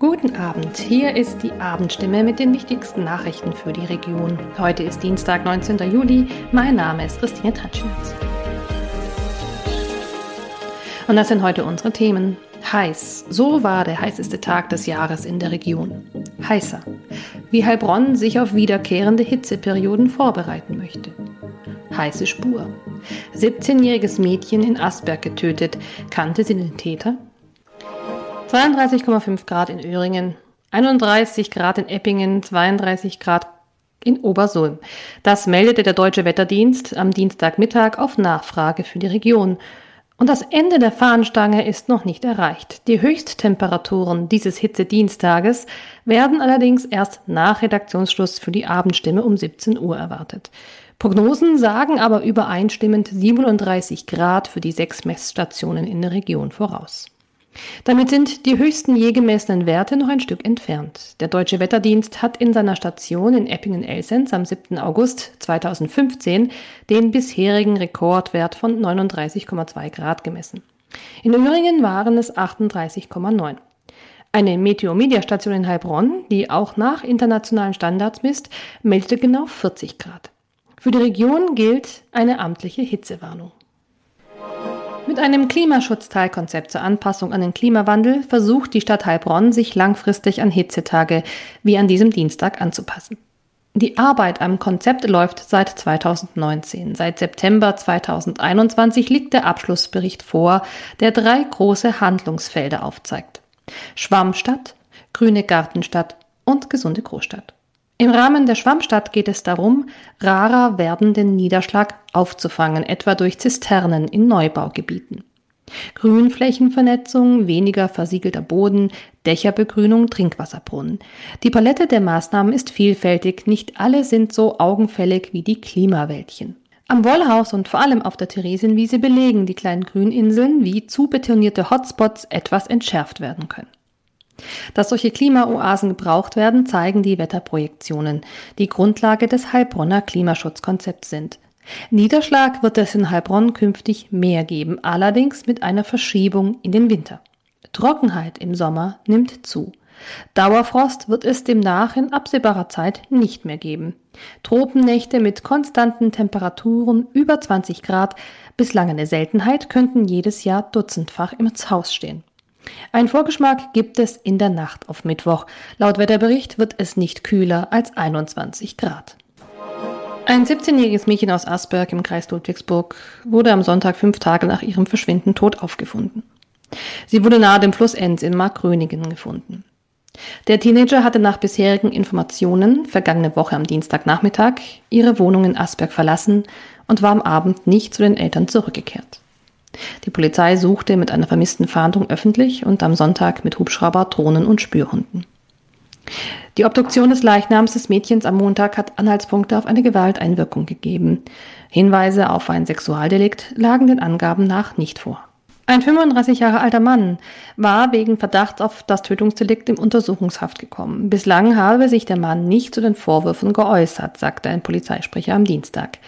Guten Abend, hier ist die Abendstimme mit den wichtigsten Nachrichten für die Region. Heute ist Dienstag, 19. Juli. Mein Name ist Christine Tatschnitz. Und das sind heute unsere Themen. Heiß. So war der heißeste Tag des Jahres in der Region. Heißer. Wie Heilbronn sich auf wiederkehrende Hitzeperioden vorbereiten möchte. Heiße Spur. 17-jähriges Mädchen in Asberg getötet. Kannte sie den Täter? 32,5 Grad in Öhringen, 31 Grad in Eppingen, 32 Grad in Obersulm. Das meldete der Deutsche Wetterdienst am Dienstagmittag auf Nachfrage für die Region. Und das Ende der Fahnenstange ist noch nicht erreicht. Die Höchsttemperaturen dieses Hitzedienstages werden allerdings erst nach Redaktionsschluss für die Abendstimme um 17 Uhr erwartet. Prognosen sagen aber übereinstimmend 37 Grad für die sechs Messstationen in der Region voraus. Damit sind die höchsten je gemessenen Werte noch ein Stück entfernt. Der Deutsche Wetterdienst hat in seiner Station in Eppingen-Elsens am 7. August 2015 den bisherigen Rekordwert von 39,2 Grad gemessen. In Öhringen waren es 38,9. Eine Meteomedia-Station in Heilbronn, die auch nach internationalen Standards misst, meldete genau 40 Grad. Für die Region gilt eine amtliche Hitzewarnung. Mit einem Klimaschutzteilkonzept zur Anpassung an den Klimawandel versucht die Stadt Heilbronn, sich langfristig an Hitzetage wie an diesem Dienstag anzupassen. Die Arbeit am Konzept läuft seit 2019. Seit September 2021 liegt der Abschlussbericht vor, der drei große Handlungsfelder aufzeigt. Schwammstadt, grüne Gartenstadt und gesunde Großstadt. Im Rahmen der Schwammstadt geht es darum, rarer werdenden Niederschlag aufzufangen, etwa durch Zisternen in Neubaugebieten. Grünflächenvernetzung, weniger versiegelter Boden, Dächerbegrünung, Trinkwasserbrunnen. Die Palette der Maßnahmen ist vielfältig, nicht alle sind so augenfällig wie die Klimawäldchen. Am Wollhaus und vor allem auf der Theresienwiese belegen die kleinen Grüninseln, wie zu betonierte Hotspots etwas entschärft werden können. Dass solche Klimaoasen gebraucht werden, zeigen die Wetterprojektionen, die Grundlage des Heilbronner Klimaschutzkonzepts sind. Niederschlag wird es in Heilbronn künftig mehr geben, allerdings mit einer Verschiebung in den Winter. Trockenheit im Sommer nimmt zu. Dauerfrost wird es demnach in absehbarer Zeit nicht mehr geben. Tropennächte mit konstanten Temperaturen über 20 Grad, bislang eine Seltenheit, könnten jedes Jahr dutzendfach im Haus stehen. Ein Vorgeschmack gibt es in der Nacht auf Mittwoch. Laut Wetterbericht wird es nicht kühler als 21 Grad. Ein 17-jähriges Mädchen aus Asberg im Kreis Ludwigsburg wurde am Sonntag fünf Tage nach ihrem Verschwinden tot aufgefunden. Sie wurde nahe dem Fluss Enz in Markgröningen gefunden. Der Teenager hatte nach bisherigen Informationen vergangene Woche am Dienstagnachmittag ihre Wohnung in Asberg verlassen und war am Abend nicht zu den Eltern zurückgekehrt. Die Polizei suchte mit einer vermissten Fahndung öffentlich und am Sonntag mit Hubschrauber, Drohnen und Spürhunden. Die Obduktion des Leichnams des Mädchens am Montag hat Anhaltspunkte auf eine Gewalteinwirkung gegeben. Hinweise auf ein Sexualdelikt lagen den Angaben nach nicht vor. Ein 35 Jahre alter Mann war wegen Verdachts auf das Tötungsdelikt in Untersuchungshaft gekommen. Bislang habe sich der Mann nicht zu den Vorwürfen geäußert, sagte ein Polizeisprecher am Dienstag.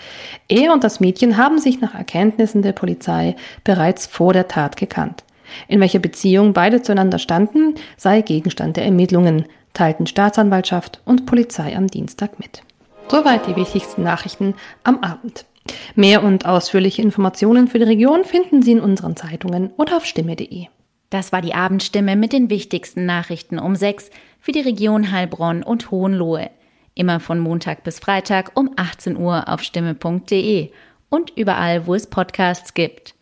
Er und das Mädchen haben sich nach Erkenntnissen der Polizei bereits vor der Tat gekannt. In welcher Beziehung beide zueinander standen, sei Gegenstand der Ermittlungen, teilten Staatsanwaltschaft und Polizei am Dienstag mit. Soweit die wichtigsten Nachrichten am Abend. Mehr und ausführliche Informationen für die Region finden Sie in unseren Zeitungen oder auf stimme.de. Das war die Abendstimme mit den wichtigsten Nachrichten um sechs für die Region Heilbronn und Hohenlohe. Immer von Montag bis Freitag um 18 Uhr auf stimme.de und überall, wo es Podcasts gibt.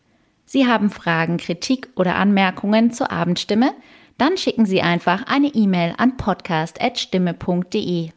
Sie haben Fragen, Kritik oder Anmerkungen zur Abendstimme? Dann schicken Sie einfach eine E-Mail an podcast.stimme.de.